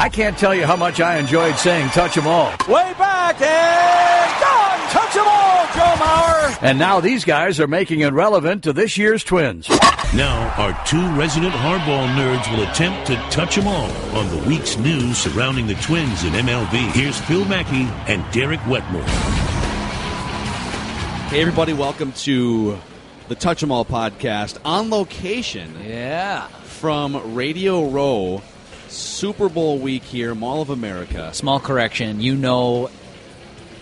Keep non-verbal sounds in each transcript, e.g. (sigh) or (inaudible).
I can't tell you how much I enjoyed saying touch 'em all. Way back and gone. Touch 'em all, Joe Mauer. And now these guys are making it relevant to this year's Twins. Now, our two resident hardball nerds will attempt to touch them all on the week's news surrounding the Twins in MLB. Here's Phil Mackey and Derek Wetmore. Hey, everybody, welcome to the Touch 'em All podcast on location Yeah. from Radio Row, Super Bowl week here, Mall of America. Small correction. You know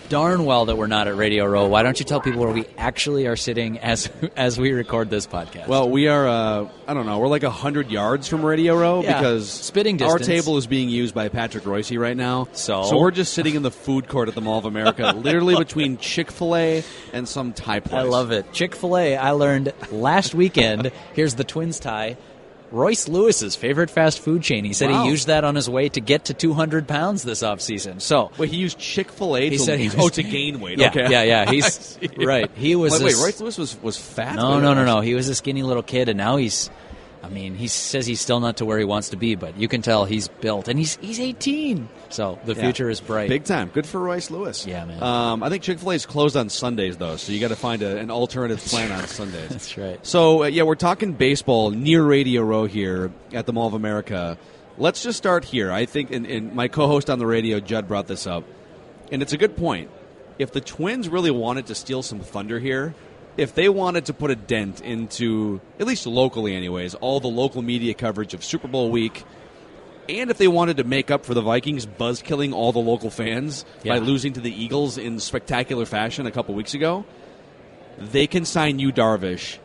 darn well that we're not at Radio Row. Why don't you tell people where we actually are sitting as (laughs) as we record this podcast? Well, we are, uh, I don't know, we're like 100 yards from Radio Row Yeah, because spitting our table is being used by Patrick Reusse right now. So? so we're just sitting in the food court at the Mall of America, (laughs) literally between Chick fil A and some Thai place. I love it. Chick fil A, I learned last weekend. Here's the Twins tie. Royce Lewis's favorite fast food chain. He said Wow. he used that on his way to get to 200 pounds this offseason. So, Wait, he used Chick fil A He to, said he oh, to gain weight. (laughs) yeah, okay. yeah, yeah. (laughs) He's right. He was Wait, wait, Royce Lewis was, was fat? No, no, no, no. He was a skinny little kid, and now he's. I mean, he says he's still not to where he wants to be, but you can tell he's built, and he's he's 18. So the Yeah. future is bright. Big time. Good for Royce Lewis. Yeah, man. Um, I think Chick fil A is closed on Sundays, though, so you got to find a, an alternative plan on Sundays. That's right. So, uh, yeah, we're talking baseball near Radio Row here at the Mall of America. Let's just start here. I think, and, and my co host on the radio, Judd, brought this up, and it's a good point. If the Twins really wanted to steal some thunder here, if they wanted to put a dent into, at least locally, anyways, all the local media coverage of Super Bowl week, and if they wanted to make up for the Vikings buzz killing all the local fans by losing to the Eagles in spectacular fashion a couple weeks ago, they can sign Yu Darvish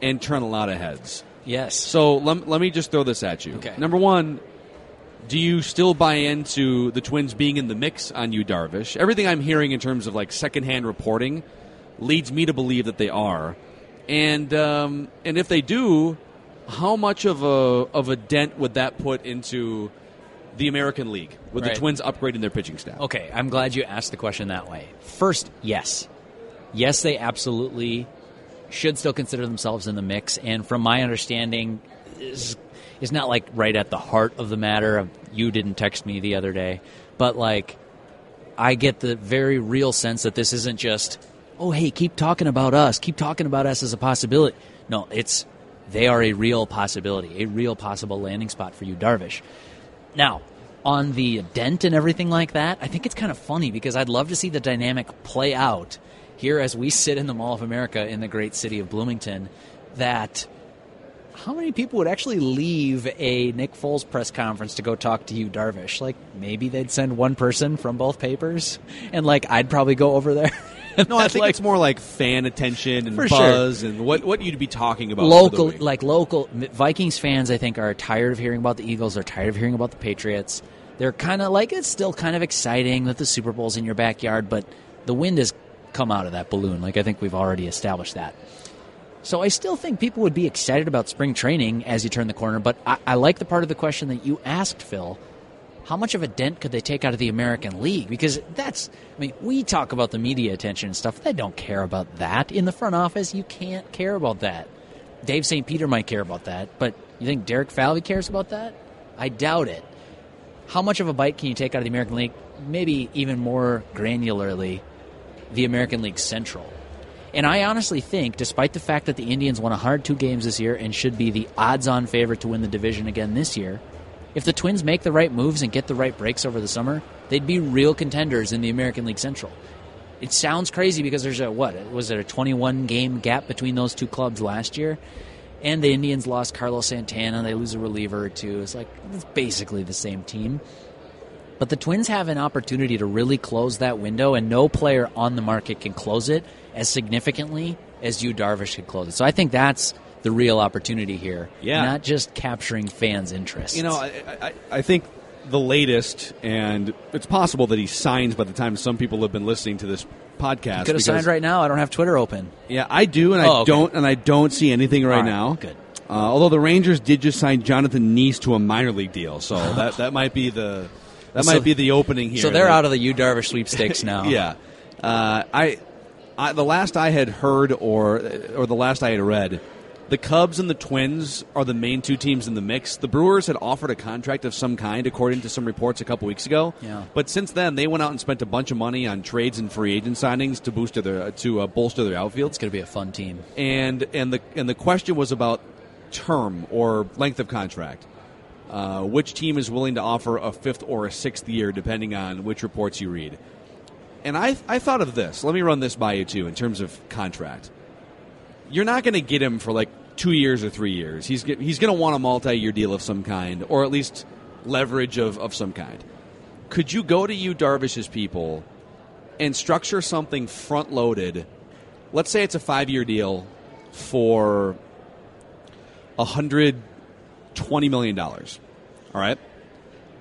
and turn a lot of heads. Yes. So let, let me just throw this at you. Okay. Number one, do you still buy into the Twins being in the mix on Yu Darvish? Everything I'm hearing in terms of like secondhand reporting leads me to believe that they are. And um, and if they do, how much of a of a dent would that put into the American League with Right. the Twins upgrading their pitching staff? Okay, I'm glad you asked the question that way. First, yes. Yes, they absolutely should still consider themselves in the mix. And from my understanding, is is not like right at the heart of the matter. You didn't text me the other day, but like I get the very real sense that this isn't just, oh, hey, keep talking about us, keep talking about us as a possibility. No, it's they are a real possibility, a real possible landing spot for Yu Darvish. Now, on the dent and everything like that, I think it's kind of funny because I'd love to see the dynamic play out here as we sit in the Mall of America in the great city of Bloomington. That how many people would actually leave a Nick Foles press conference to go talk to Yu Darvish? Like maybe they'd send one person from both papers, and like I'd probably go over there. (laughs) (laughs) No, I think like, it's more like fan attention and For sure. buzz and what what you'd be talking about. local, like local Vikings fans. I think are tired of hearing about the Eagles. They're tired of hearing about the Patriots. They're kind of like it's still kind of exciting that the Super Bowl's in your backyard, but the wind has come out of that balloon. Like I think we've already established that. So I still think people would be excited about spring training as you turn the corner. But I, I like the part of the question that you asked, Phil. How much of a dent could they take out of the American League? Because that's, I mean, we talk about the media attention and stuff. They don't care about that. In the front office, you can't care about that. Dave St. Peter might care about that, but you think Derek Falvey cares about that? I doubt it. How much of a bite can you take out of the American League? Maybe even more granularly, the American League Central. And I honestly think, despite the fact that the Indians won a hard two games this year and should be the odds on favorite to win the division again this year, if the Twins make the right moves and get the right breaks over the summer, they'd be real contenders in the American League Central. It sounds crazy because there's a, what, was there a 21 game gap between those two clubs last year? And the Indians lost Carlos Santana. They lose a reliever or two. It's like, it's basically the same team. But the Twins have an opportunity to really close that window, and no player on the market can close it as significantly as Yu Darvish, could close it. So I think that's the real opportunity here. Yeah. Not just capturing fans' interest. You know, I, I, I think the latest, and it's possible that he signs by the time some people have been listening to this podcast. could have signed right now. I don't have Twitter open. Yeah, I do, and Oh, I okay. don't, and I don't see anything right, now. good. Uh, although the Rangers did just sign Jonathan Niese to a minor league deal, so (laughs) that that might be the that So- might be the opening here. So they're that- out of the Yu Darvish sweepstakes (laughs) now. Yeah, uh, I, I the last I had heard or or the last I had read, the Cubs and the Twins are the main two teams in the mix. The Brewers had offered a contract of some kind, according to some reports a couple weeks ago. Yeah. But since then, they went out and spent a bunch of money on trades and free agent signings to boost their to uh, bolster their outfield. It's going to be a fun team. And and the and the question was about term or length of contract. Uh, which team is willing to offer a fifth or a sixth year, depending on which reports you read? And I I thought of this. Let me run this by you too in terms of contract. You're not going to get him for like two years or three years. He's he's going to want a multi-year deal of some kind, or at least leverage of, of some kind. Could you go to Yu Darvish's people and structure something front-loaded? Let's say it's a five-year deal for hundred twenty million dollars. All right,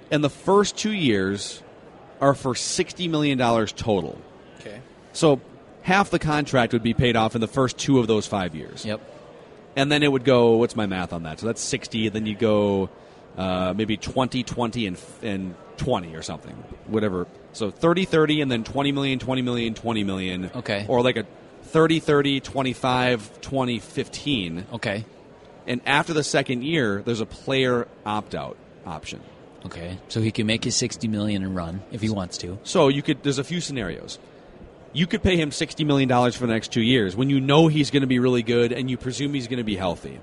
and the first two years are for sixty million dollars total. Okay. So half the contract would be paid off in the first two of those five years Yep. And then it would go what's my math on that so that's 60 then you go uh, maybe 20 20 and, and 20 or something whatever so 30 30 and then 20 million 20 million 20 million Okay. or like a 30 30 25 20 15 Okay. and after the second year there's a player opt-out option Okay. So he can make his sixty million and run if he wants to. so you could there's a few scenarios you could pay him $60 million for the next two years when you know he's going to be really good and you presume he's going to be healthy.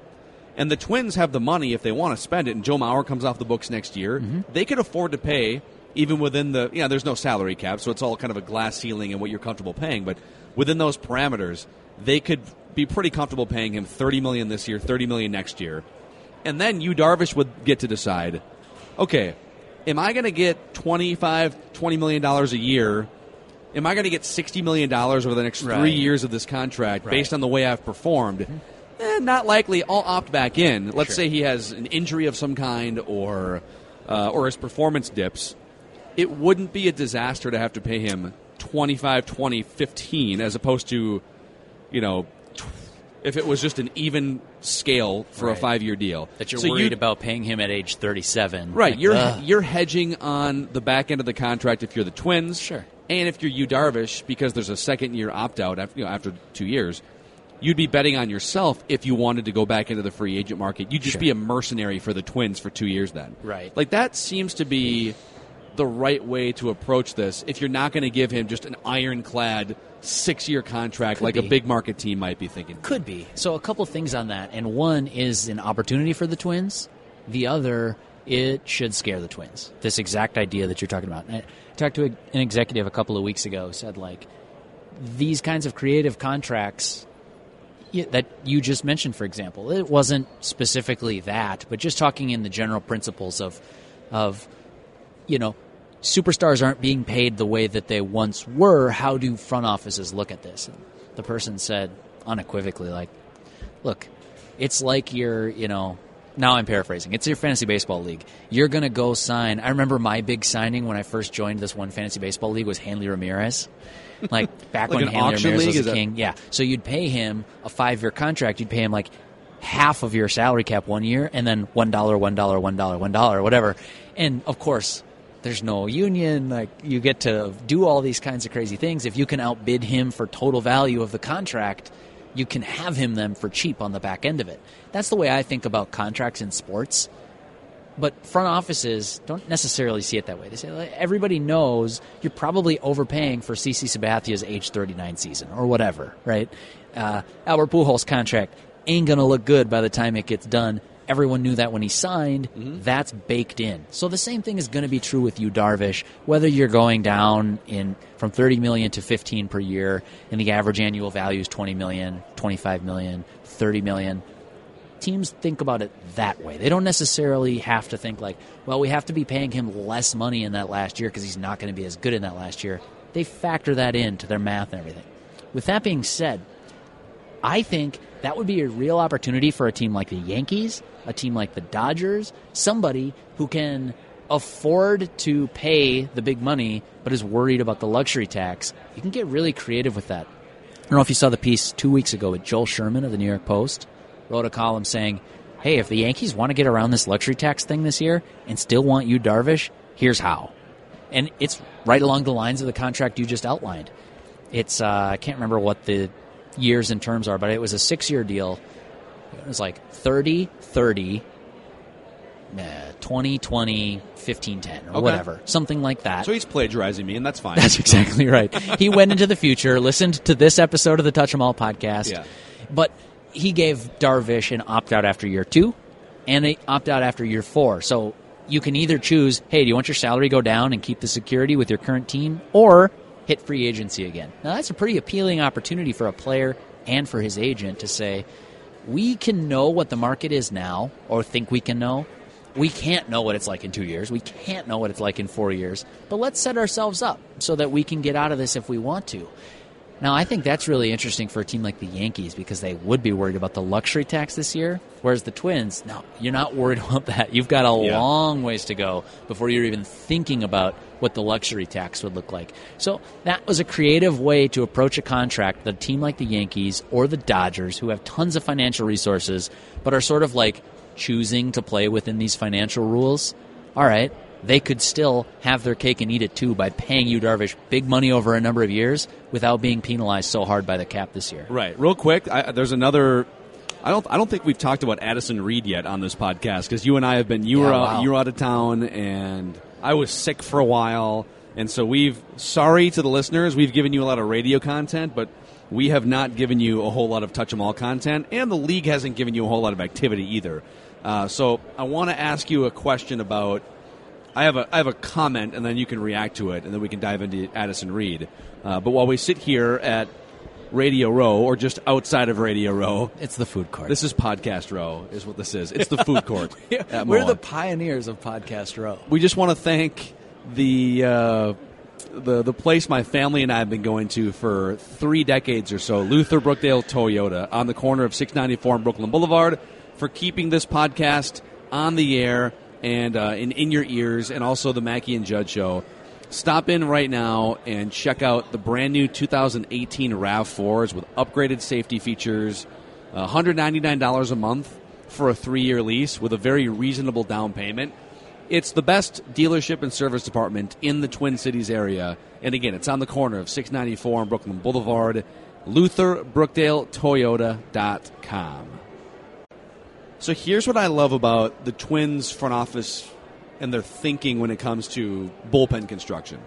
And the Twins have the money if they want to spend it, and Joe Mauer comes off the books next year. Mm-hmm. They could afford to pay, even within the, yeah, there's no salary cap, so it's all kind of a glass ceiling and what you're comfortable paying. But within those parameters, they could be pretty comfortable paying him 30 million this year, 30 million next year. And then Yu Darvish, would get to decide okay, am I going to get $25, $20 million a year? Am I going to get $60 million over the next Right. three years of this contract Right. based on the way I've performed? Eh, not likely. I'll opt back in. Let's Sure. say he has an injury of some kind or, uh, or his performance dips. It wouldn't be a disaster to have to pay him 25, 20, 15 as opposed to, you know, if it was just an even scale for a five year deal. That you're So worried you'd- about paying him at age thirty-seven. Right, Like, you're ugh. you're hedging on the back end of the contract if you're the Twins, Sure. And if you're Yu Darvish because there's a second year opt out after, you know, after two years. You'd be betting on yourself if you wanted to go back into the free agent market. You'd just Sure. be a mercenary for the Twins for two years then. Right. Like that seems to be the right way to approach this. If you're not going to give him just an ironclad six year contract Could like be. a big market team might be thinking. Could be. So a couple things on that, and one is an opportunity for the Twins. The other, it should scare the Twins. This exact idea that you're talking about. I talked to a, an executive a couple of weeks ago. Said like these kinds of creative contracts that you just mentioned, for example. It wasn't specifically that, but just talking in the general principles of of you know superstars aren't being paid the way that they once were. How do front offices look at this? And the person said unequivocally, like, look, it's like you're, you know, now I'm paraphrasing. It's your fantasy baseball league. You're going to go sign. I remember my big signing when I first joined this one fantasy baseball league was Hanley Ramirez. Like (laughs) back Like when an Hanley Ramirez league? was a that- king. Yeah. So you'd pay him a five year contract. You'd pay him like half of your salary cap one year and then one dollar, one dollar, one dollar, one dollar, whatever. And of course, there's no union. Like you get to do all these kinds of crazy things. If you can outbid him for total value of the contract, you can have him then for cheap on the back end of it. That's the way I think about contracts in sports. But front offices don't necessarily see it that way. They say everybody knows you're probably overpaying for CC Sabathia's age 39 season or whatever, right? Uh, Albert Pujols' contract ain't to look good by the time it gets done. Everyone knew that when he signed. Mm-hmm. That's baked in. So the same thing is going to be true with Yu Darvish. Whether you're going down in from 30 million to 15 per year, and the average annual value is 20 million, 25 million, 30 million teams think about it that way. They don't necessarily have to think like, well, we have to be paying him less money in that last year because he's not going to be as good in that last year. They factor that into their math and everything. With that being said, I think that would be a real opportunity for a team like the Yankees, a team like the Dodgers, somebody who can afford to pay the big money but is worried about the luxury tax. You can get really creative with that. I don't know if you saw the piece two weeks ago with Joel Sherman of the New York Post. Wrote a column saying, hey, if the Yankees want to get around this luxury tax thing this year and still want Yu Darvish, here's how. And it's right along the lines of the contract you just outlined. It's, uh, I can't remember what the years and terms are, but it was a six year deal. It was like 30, 30, uh, 20, 20, 15, 10, or Okay. whatever. Something like that. So he's plagiarizing me, and that's fine. (laughs) That's exactly right. He went into the future, listened to this episode of the Touch 'Em All podcast, Yeah. but he gave Darvish an opt out after year two and an opt out after year four. So you can either choose, hey, do you want your salary to go down and keep the security with your current team, or hit free agency again? Now that's a pretty appealing opportunity for a player and for his agent to say, we can know what the market is now, or think we can know. We can't know what it's like in two years. We can't know what it's like in four years. But let's set ourselves up so that we can get out of this if we want to. Now, I think that's really interesting for a team like the Yankees because they would be worried about the luxury tax this year, whereas the Twins, no, you're not worried (laughs) about that. You've got a Yeah. long ways to go before you're even thinking about what the luxury tax would look like. So that was a creative way to approach a contract that a team like the Yankees or the Dodgers, who have tons of financial resources, but are sort of like choosing to play within these financial rules. All right, they could still have their cake and eat it too by paying Yu Darvish big money over a number of years without being penalized so hard by the cap this year. Right. Real quick, I, there's another. I don't. I don't think we've talked about Addison Reed yet on this podcast because you and I have been. You Yeah, were wow. you were out of town, and I was sick for a while, and so we've. Sorry to the listeners, we've given you a lot of radio content, but we have not given you a whole lot of touch 'em all content, and the league hasn't given you a whole lot of activity either. Uh, so I want to ask you a question about. I have a I have a comment, and then you can react to it, and then we can dive into Addison Reed. Uh, but while we sit here at Radio Row, or just outside of Radio Row, It's the food court. this is Podcast Row, is what this is. It's the food (laughs) court. We're the pioneers of Podcast Row. we just want to thank the uh, the the place my family and I have been going to for three decades or so, Luther Brookdale Toyota, on the corner of 694 and Brooklyn Boulevard, for keeping this podcast on the air and uh, in in your ears, and also the Mackey and Judd show. Stop in right now and check out the brand new 2018 RAV4s with upgraded safety features, uh, $199 a month for a three year lease with a very reasonable down payment. It's the best dealership and service department in the Twin Cities area. And again, it's on the corner of 694 and Brooklyn Boulevard. LutherBrookdaleToyota.com. So here's what I love about the Twins front office and their thinking when it comes to bullpen construction.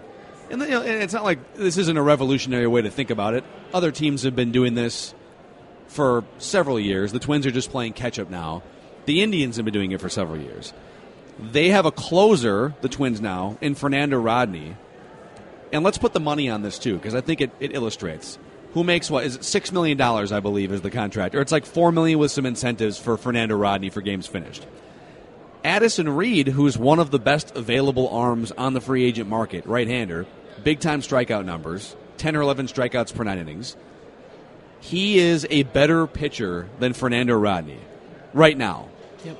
And, you know, it's not like this isn't a revolutionary way to think about it. Other teams have been doing this for several years. The Twins are just playing catch up now. The Indians have been doing it for several years. They have a closer, the Twins now, in Fernando Rodney. And let's put the money on this too, because I think it, it illustrates. Who makes what? Is it six million dollars? I believe is the contract, or it's like four million with some incentives for Fernando Rodney for games finished. Addison Reed, who is one of the best available arms on the free agent market, right-hander, big time strikeout numbers, ten or eleven strikeouts per nine innings. He is a better pitcher than Fernando Rodney right now.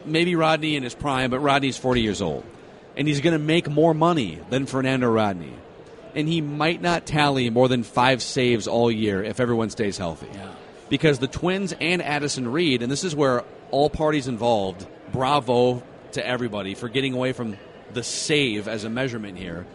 Maybe Rodney in his prime, but Rodney's 40 years old. And he's going to make more money than Fernando Rodney. And he might not tally more than five saves all year if everyone stays healthy. Yeah. Because the Twins and Addison Reed, and this is where all parties involved, bravo to everybody for getting away from the save as a measurement here.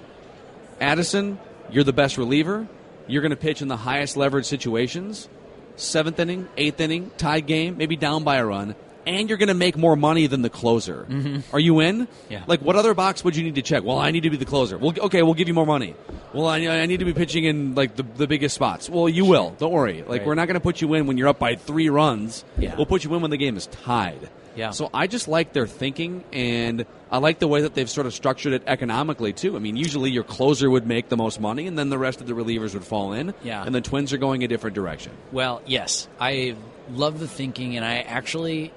Addison, you're the best reliever. You're going to pitch in the highest leverage situations. Seventh inning, eighth inning, tied game, maybe down by a run, and you're going to make more money than the closer. Mm-hmm. Are you in? Yeah. Like, what other box would you need to check? Well, I need to be the closer. Well, okay, we'll give you more money. Well, I, I need to be pitching in like the, the biggest spots. Well, you will. Don't worry. Like, Right. we're not going to put you in when you're up by three runs. Yeah. We'll put you in when the game is tied. Yeah. So I just like their thinking, and I like the way that they've sort of structured it economically too. I mean, usually your closer would make the most money, and then the rest of the relievers would fall in. Yeah. And the Twins are going a different direction. Well, yes, I love the thinking, and I actually,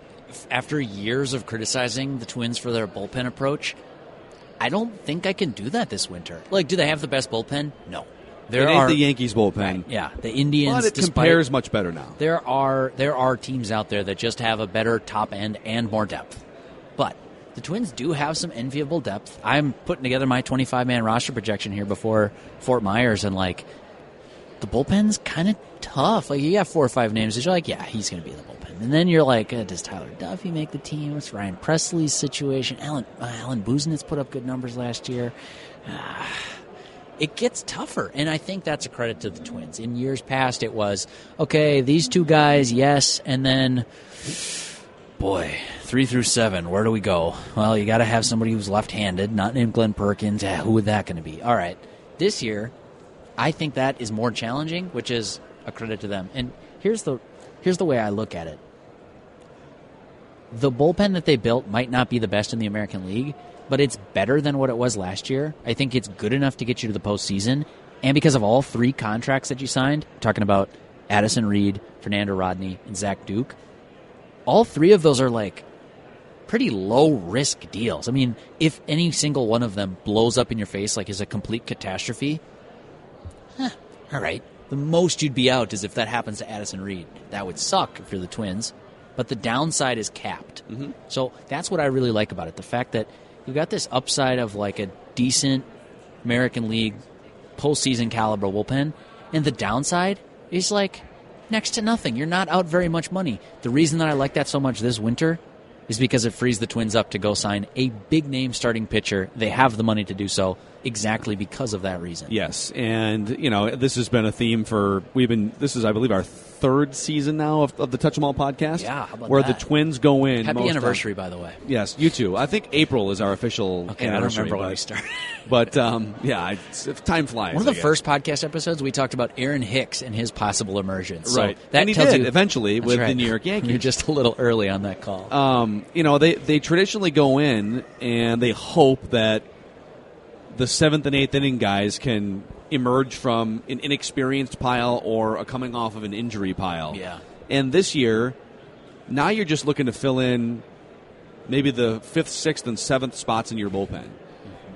after years of criticizing the Twins for their bullpen approach, I don't think I can do that this winter. Like, do they have the best bullpen? No. There it are the Yankees bullpen, yeah, the Indians. but it despite- compares much better now. There are there are teams out there that just have a better top end and more depth. But the Twins do have some enviable depth. I'm putting together my 25 man roster projection here before Fort Myers, and like the bullpen's kind of tough. Like you got four or five names that you're like, yeah, he's going to be in the bullpen, and then you're like, uh, does Tyler Duffey make the team? What's Ryan Pressly's situation? Alan uh, Alan Busenitz put up good numbers last year. It gets tougher. And I think that's a credit to the Twins. In years past, it was, okay, these two guys, yes, and then Boy, three through seven. Where do we go? Well, you got to have somebody who's left-handed, not named Glenn Perkins. Eh, who would that going to be? All right, this year, I think that is more challenging, which is a credit to them. And here's the here's the way I look at it. The bullpen that they built might not be the best in the American League, but it's better than what it was last year. I think it's good enough to get you to the postseason. And because of all three contracts that you signed, talking about Addison Reed, Fernando Rodney, and Zach Duke, all three of those are like pretty low risk deals. I mean, if any single one of them blows up in your face like is a complete catastrophe, huh, all right. The most you'd be out is if that happens to Addison Reed. That would suck if you're the Twins, but the downside is capped. Mm-hmm. So that's what I really like about it. The fact that you've got this upside of like a decent American League postseason caliber bullpen, and the downside is like next to nothing. You're not out very much money. The reason that I like that so much this winter is because it frees the Twins up to go sign a big name starting pitcher. They have the money to do so exactly because of that reason. Yes, and you know this has been a theme for we've been. This is, I believe, our third season now of, of the Touch 'Em All podcast. Yeah, how about where that? the Twins go in. Happy most anniversary, by the way. Yes, you too. I think April is our official Okay, I don't remember when we started. (laughs) but um, yeah, time flies. One of the first podcast episodes, we talked about Aaron Hicks and his possible emergence. So Right. that And he tells did you eventually with the. New York (laughs) Yankees. You're just a little early on that call. um, you know, they they traditionally go in and they hope that the seventh and eighth inning guys can emerge from an inexperienced pile or a coming off of an injury pile. Yeah. And this year, now you're just looking to fill in maybe the fifth, sixth, and seventh spots in your bullpen.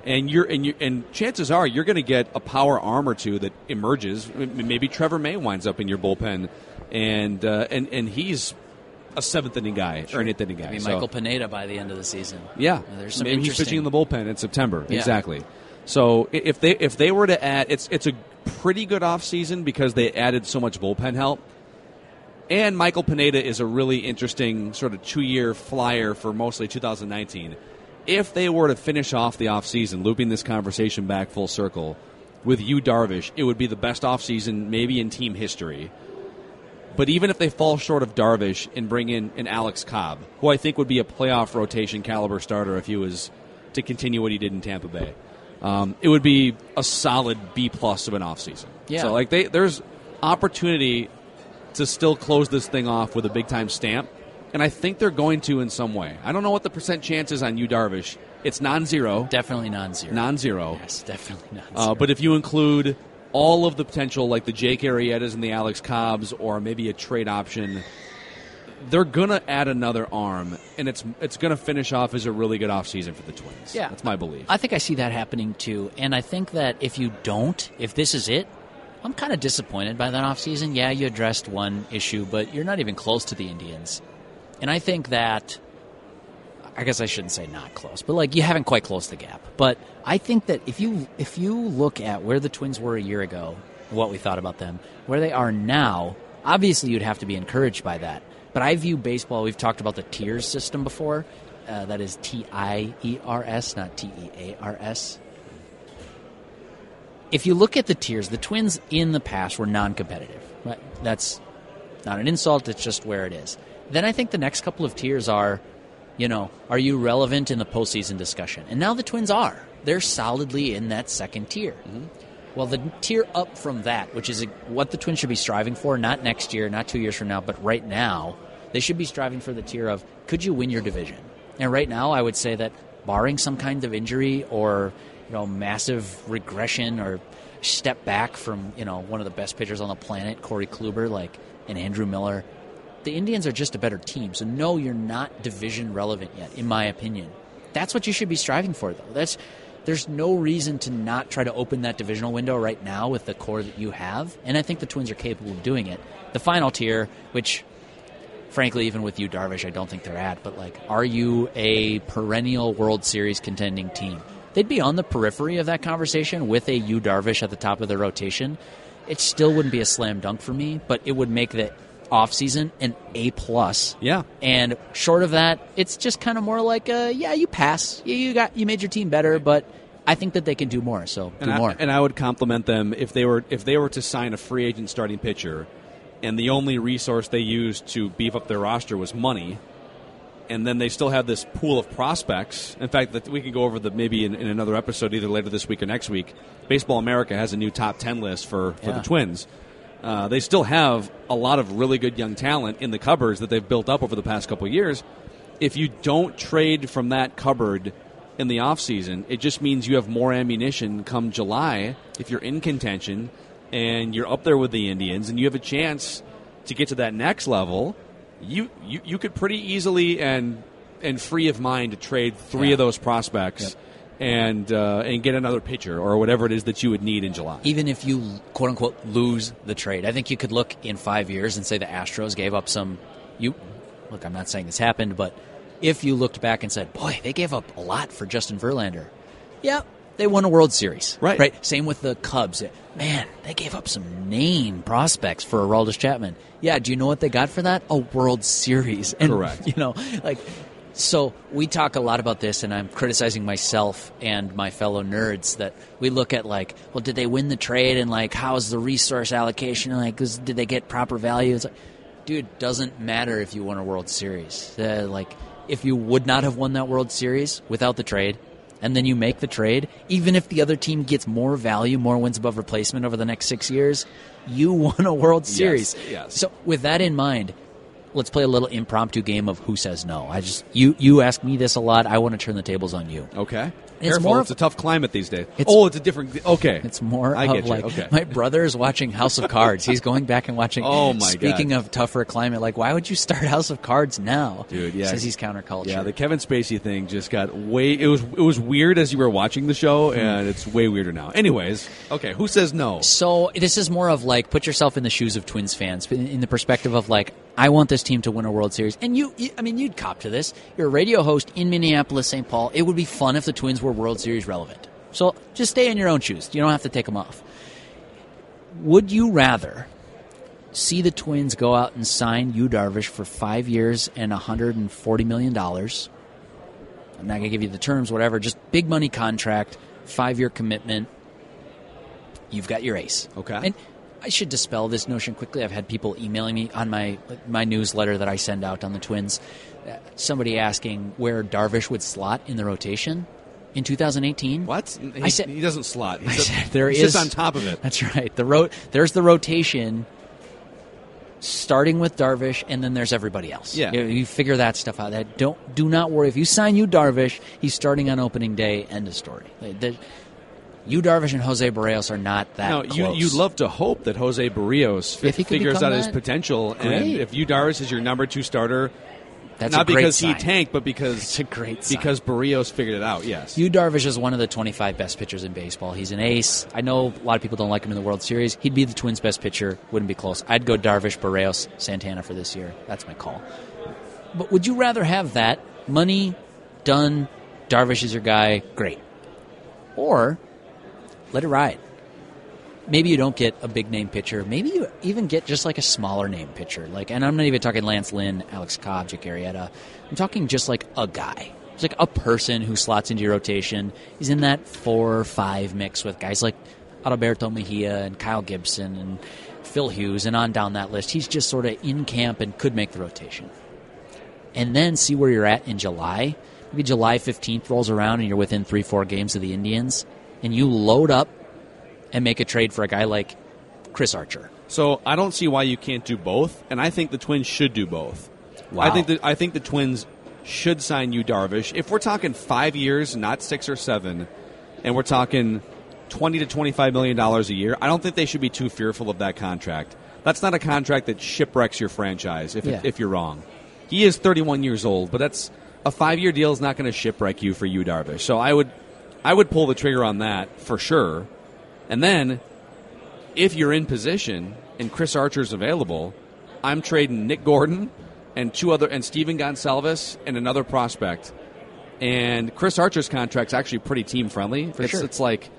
And you're and you and chances are you're going to get a power arm or two that emerges. Maybe Trevor May winds up in your bullpen, and uh, and and he's a seventh inning guy or an eighth inning guy. Maybe So- Michael Pineda by the end of the season. yeah, there's some maybe he's pitching in the bullpen in September. Yeah. Exactly. So if they if they were to add, it's it's a pretty good off season because they added so much bullpen help. And Michael Pineda is a really interesting sort of two year flyer for mostly 2019. If they were to finish off the offseason, looping this conversation back full circle with Yu Darvish, it would be the best offseason maybe in team history. But even if they fall short of Darvish and bring in an Alex Cobb, who I think would be a playoff rotation caliber starter if he was to continue what he did in Tampa Bay, um, it would be a solid B plus of an offseason. Yeah. So like they, there's opportunity to still close this thing off with a big time stamp, and I think they're going to in some way. I don't know what the percent chance is on Yu Darvish. It's non-zero, Definitely non-zero. non-zero. Yes, definitely non-zero. Uh, but if you include all of the potential, like the Jake Arrietas and the Alex Cobbs, or maybe a trade option, they're gonna add another arm, and it's it's gonna finish off as a really good offseason for the Twins. Yeah. that's my belief. I think I see that happening too. And I think that if you don't, if this is it, I'm kind of disappointed by that offseason. Yeah, you addressed one issue, but you're not even close to the Indians. And I think that I guess I shouldn't say not close, but like you haven't quite closed the gap. But I think that if you if you look at where the Twins were a year ago, what we thought about them, where they are now, obviously you'd have to be encouraged by that. But I view baseball. We've talked about the tiers system before. Uh, that is T I E R S, not T E A R S. If you look at the tiers, the Twins in the past were non-competitive. Right? That's not an insult. It's just where it is. Then I think the next couple of tiers are, you know, are you relevant in the postseason discussion? And now the Twins are. They're solidly in that second tier. Well, the tier up from that, which is what the Twins should be striving for, not next year, not two years from now, but right now, they should be striving for the tier of could you win your division? And right now, I would say that barring some kind of injury or you know massive regression or step back from you know one of the best pitchers on the planet, Corey Kluber, like and Andrew Miller, the Indians are just a better team. So no, you're not division relevant yet, in my opinion. That's what you should be striving for, though. That's there's no reason to not try to open that divisional window right now with the core that you have, and I think the Twins are capable of doing it. The final tier, which frankly, even with Yu Darvish, I don't think they're at. But like, are you a perennial World Series contending team? They'd be on the periphery of that conversation with a Yu Darvish at the top of the rotation. It still wouldn't be a slam dunk for me, but it would make the offseason an A plus. Yeah. And short of that, it's just kind of more like a yeah, you pass. You, you got you made your team better, but I think that they can do more. So do and I, more. and I would compliment them if they were if they were to sign a free agent starting pitcher, and the only resource they used to beef up their roster was money. and then they still have this pool of prospects. In fact, that we can go over the maybe in, in another episode either later this week or next week. Baseball America has a new top ten list for, for Yeah. the Twins. Uh, they still have a lot of really good young talent in the cupboards that they've built up over the past couple of years. If you don't trade from that cupboard in the offseason, it just means you have more ammunition come July if you're in contention and you're up there with the Indians and you have a chance to get to that next level. You you, you could pretty easily and and free of mind to trade three Yeah. of those prospects and uh, and get another pitcher or whatever it is that you would need in July. even if you quote unquote lose the trade, I think you could look in five years and say the Astros gave up some. You look, I'm not saying this happened, but if you looked back and said, "Boy, they gave up a lot for Justin Verlander," yeah, they won a World Series, Right. Right. Same with the Cubs. Man, they gave up some name prospects for Aroldis Chapman. Yeah, do you know what they got for that? A World Series. And, Correct. (laughs) You know, like so we talk a lot about this, and I'm criticizing myself and my fellow nerds that we look at like, well, did they win the trade, and like, how's the resource allocation? And, like, did they get proper value? It's like, dude, doesn't matter if you won a World Series. Uh, like, if you would not have won that World Series without the trade, and then you make the trade, even if the other team gets more value, more wins above replacement over the next six years, you (laughs) won a World Series. yes. So with that in mind, let's play a little impromptu game of who says no. I just you you ask me this a lot. I want to turn the tables on you. Okay. It's Careful, more it's a tough climate these days. It's- oh, it's a different. Okay, It's more I of get you. like okay. my brother is watching House of Cards. He's going back and watching. (laughs) Oh, my Speaking God. of tougher climate, like why would you start House of Cards now, Dude, yeah. Says he's counterculture. yeah, the Kevin Spacey thing just got way. It was it was weird as you were watching the show, Hmm. and it's way weirder now. Anyways, okay, who says no? So this is more of like put yourself in the shoes of Twins fans, in, in the perspective of like I want this team to win a World Series, and you, you, I mean, you'd cop to this. You're a radio host in Minneapolis, St. Paul. It would be fun if the Twins were World Series relevant. So just stay in your own shoes. You don't have to take them off. Would you rather see the Twins go out and sign Yu Darvish for five years and 140 million dollars? I'm not going to give you the terms, whatever. Just big money contract, five year commitment. You've got your ace. Okay. And I should dispel this notion quickly. I've had people emailing me on my my newsletter that I send out on the Twins. uh, Somebody asking where Darvish would slot in the rotation in 2018. What? He, I said- he doesn't slot. He I sits- said there he is- sits on top of it. That's right. The ro- there's the rotation starting with Darvish, and then there's everybody else. Yeah. you, you figure that stuff out. That don't do not worry. If you sign Yu Darvish, he's starting on opening day. End of story. The- Yu Darvish and Jose Berrios are not that Now, you close. you'd love to hope that Jose Berrios he figures out his that, potential, and if Yu Darvish is your number two starter, That's not a great because sign. he tanked, but because It's a great sign. because Berrios figured it out. Yes. Yu Darvish is one of the 25 best pitchers in baseball. He's an ace. I know a lot of people don't like him in the World Series. He'd be the Twins' best pitcher. Wouldn't be close. I'd go Darvish, Berrios, Santana for this year. That's my call. But would you rather have that money done? Darvish is your guy. Great. Or let it ride. Maybe you don't get a big name pitcher. Maybe you even get just like a smaller name pitcher. Like, and I'm not even talking Lance Lynn, Alex Cobb, Jake Arrieta. I'm talking just like a guy. It's like a person who slots into your rotation. He's in that four or five mix with guys like Adalberto Mejia and Kyle Gibson and Phil Hughes and on down that list. He's just sort of in camp and could make the rotation. And then see where you're at in July. Maybe July 15th rolls around and you're within three, four games of the Indians, and you load up and make a trade for a guy like Chris Archer. So I don't see why you can't do both, and I think the Twins should do both. Wow. I think that I think the Twins should sign Yu Darvish. If we're talking five years, not six or seven, and we're talking twenty to twenty five million dollars a year, I don't think they should be too fearful of that contract. That's not a contract that shipwrecks your franchise if, Yeah. if you're wrong. He is 31 years old, but that's a five year deal is not going to shipwreck you for Yu Darvish. So I would I would pull the trigger on that for sure. And then if you're in position and Chris Archer's available, I'm trading Nick Gordon and two other and Stephen Gonsalves and another prospect. And Chris Archer's contract's actually pretty team friendly. it's, sure. it's like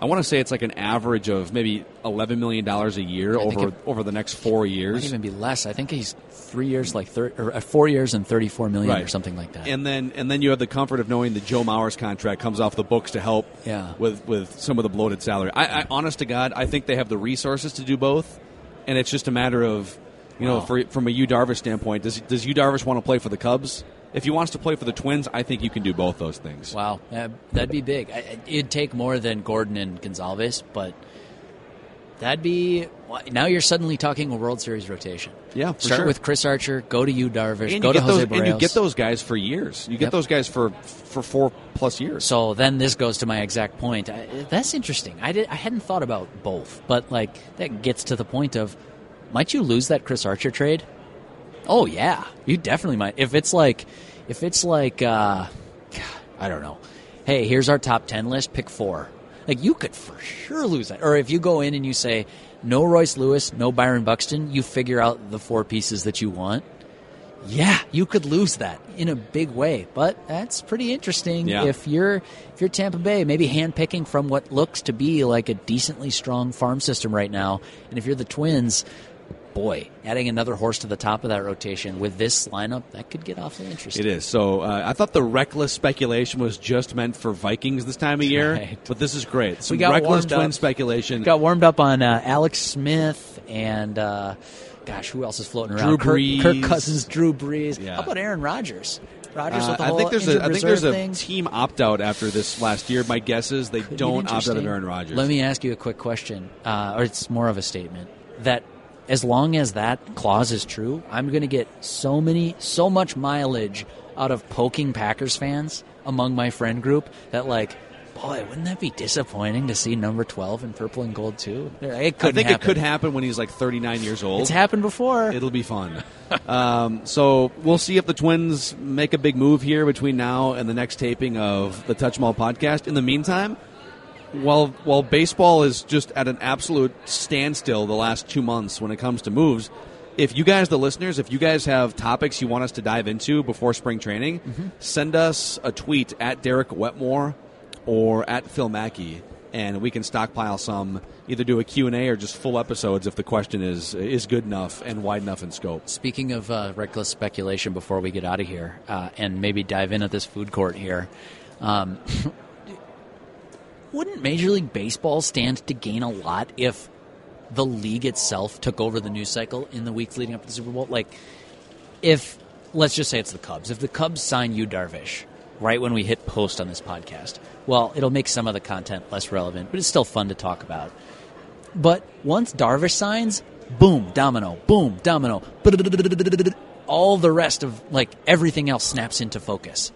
I want to say it's like an average of maybe eleven million dollars a year I over it- over the next four years. even be less. I think he's three years, like thir- or uh, four years and thirty-four million or something like that. And then and then you have the comfort of knowing that Joe Mauer's contract comes off the books to help Yeah. with with some of the bloated salary. I, I honest to God, I think they have the resources to do both, and it's just a matter of you know, Wow. for, from a Yu Darvish standpoint, does does Yu Darvish want to play for the Cubs? if he wants to play for the Twins, I think you can do both those things. Wow, uh, that'd be big. I- It'd take more than Gordon and Gonzalez, but that'd be. Now you're suddenly talking a World Series rotation. Yeah, for Start sure. with Chris Archer, go to Yu Darvish, And go you, to get Jose those, and you get those guys for years. You get Yep. those guys for for four plus years. So then this goes to my exact point. I, that's interesting. I did. I hadn't thought about both, but like that gets to the point of, might you lose that Chris Archer trade? Oh yeah, you definitely might. If it's like, if it's like, uh, I don't know. Hey, here's our top ten list. Pick four. Like you could for sure lose that. Or if you go in and you say no Royce Lewis, no Byron Buxton, you figure out the four pieces that you want. Yeah, you could lose that in a big way, but that's pretty interesting. Yeah. If you're if you're Tampa Bay, maybe handpicking from what looks to be like a decently strong farm system right now, and if you're the Twins, boy, adding another horse to the top of that rotation with this lineup, that could get awfully interesting. It is. So uh, I thought the reckless speculation was just meant for Vikings this time of year, Right. but this is great. Some got reckless twin up. speculation. Got warmed up on uh, Alex Smith and uh, gosh, who else is floating around? Drew Kirk, Brees. Kirk Cousins, Drew Brees. Yeah. How about Aaron Rodgers? Rodgers Uh, with the I think there's a think there's a thing. team opt out after this last year. My guess is they Could don't opt out of. Aaron Rodgers. Let me ask you a quick question, uh, or it's more of a statement that as long as that clause is true, I'm going to get so many, so much mileage out of poking Packers fans among my friend group that like. Boy, wouldn't that be disappointing to see number twelve in purple and gold too? It could. I think it could happen when he's like 39 years old. It's happened before. It'll be fun. (laughs) um, so we'll see if the Twins make a big move here between now and the next taping of the Touch 'Em All podcast. In the meantime, while while baseball is just at an absolute standstill the last two months when it comes to moves, if you guys, the listeners, if you guys have topics you want us to dive into before spring training, Mm-hmm. send us a tweet at Derek Wetmore or at Phil Mackey, and we can stockpile some. Either do a Q and A or just full episodes if the question is is good enough and wide enough in scope. Speaking of uh, reckless speculation, before we get out of here uh, and maybe dive in at this food court here, um, (laughs) wouldn't Major League Baseball stand to gain a lot if the league itself took over the news cycle in the weeks leading up to the Super Bowl? Like, if let's just say it's the Cubs, if the Cubs sign Yu Darvish right when we hit post on this podcast, well, it'll make some of the content less relevant, but it's still fun to talk about. But once Darvish signs, boom, domino, boom, domino, all the rest of like everything else snaps into focus.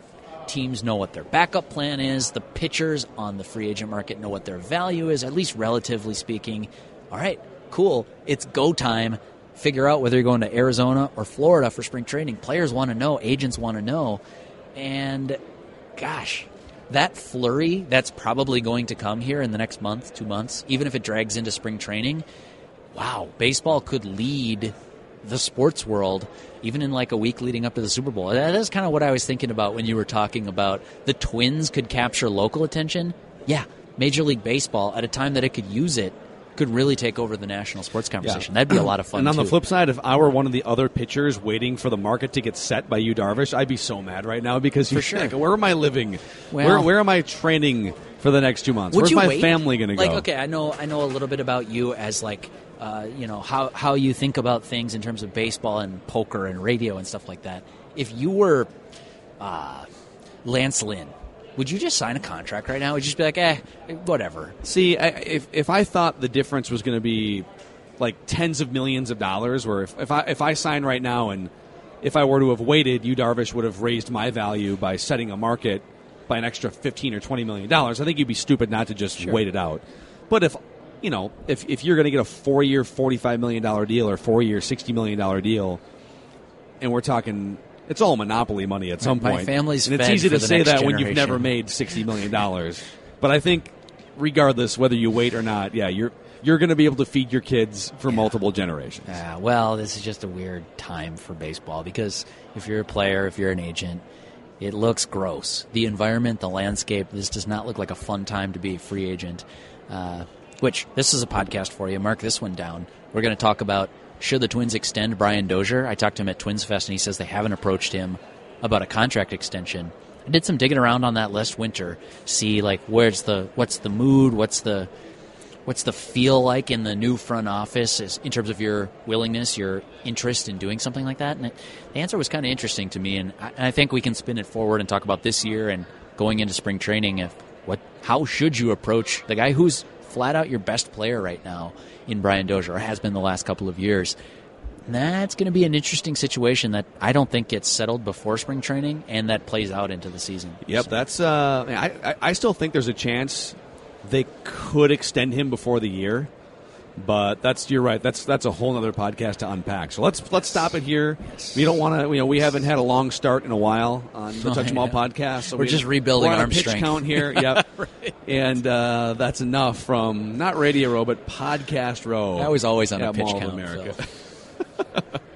Teams know what their backup plan is. The pitchers on the free agent market know what their value is, at least relatively speaking. All right, cool. It's go time. Figure out whether you're going to Arizona or Florida for spring training. Players want to know, agents want to know. And gosh, that flurry that's probably going to come here in the next month, two months, even if it drags into spring training, wow, baseball could lead the sports world even in like a week leading up to the Super Bowl. That is kind of what I was thinking about when you were talking about the Twins could capture local attention. Yeah, Major League Baseball at a time that it could use it could really take over the national sports conversation. That'd be a lot of (clears throat) fun. And on the flip side, if I were one of the other pitchers waiting for the market to get set by Yu Darvish, I'd be so mad right now because you're sure. like, where am I living? Well- where where am I training for the next two months? Where's my wait? family going to go? Like, okay, I know, I know a little bit about you as like, uh, you know, how how you think about things in terms of baseball and poker and radio and stuff like that. If you were uh, Lance Lynn, would you just sign a contract right now? Would you just be like, eh, whatever? See, I, if if I thought the difference was going to be like tens of millions of dollars, where if, if I if I sign right now and if I were to have waited, Yu Darvish would have raised my value by setting a market by an extra fifteen or twenty million dollars. I think you'd be stupid not to just wait it out. But if you know, if if you're going to get a four year, forty five million dollar deal or four year, sixty million dollar deal, and we're talking. It's all monopoly money at some My point. family's and it's easy to say that when you've never made sixty million dollars. But I think, regardless whether you wait or not, yeah, you're you're going to be able to feed your kids for multiple generations. Ah, well, this is just a weird time for baseball because if you're a player, if you're an agent, it looks gross. The environment, the landscape, this does not look like a fun time to be a free agent. Uh, which, this is a podcast for you. Mark this one down. We're going to talk about should the Twins extend Brian Dozier. I talked to him at Twins Fest, and he says they haven't approached him about a contract extension. I did some digging around on that last winter, see like where's the what's the mood, what's the what's the feel like in the new front office as, in terms of your willingness, your interest in doing something like that? And it, the answer was kind of interesting to me, and I, I think we can spin it forward and talk about this year and going into spring training. If what, how should you approach the guy who's flat out your best player right now in Brian Dozier, or has been the last couple of years? That's going to be an interesting situation that I don't think gets settled before spring training, and that plays out into the season. Yep, So- that's. Uh, I, I I still think there's a chance they could extend him before the year, but that's you're right. That's that's a whole other podcast to unpack. So let's let's stop it here. We don't want to. You know, we haven't had a long start in a while on the Oh, Touch (laughs) 'Em All podcast. So We're we- just rebuilding we're on arm a pitch strength. count here. (laughs) Yep, and uh, that's enough from not Radio Row but Podcast Row. I was always on a pitch Mall count, America. Phil. (laughs)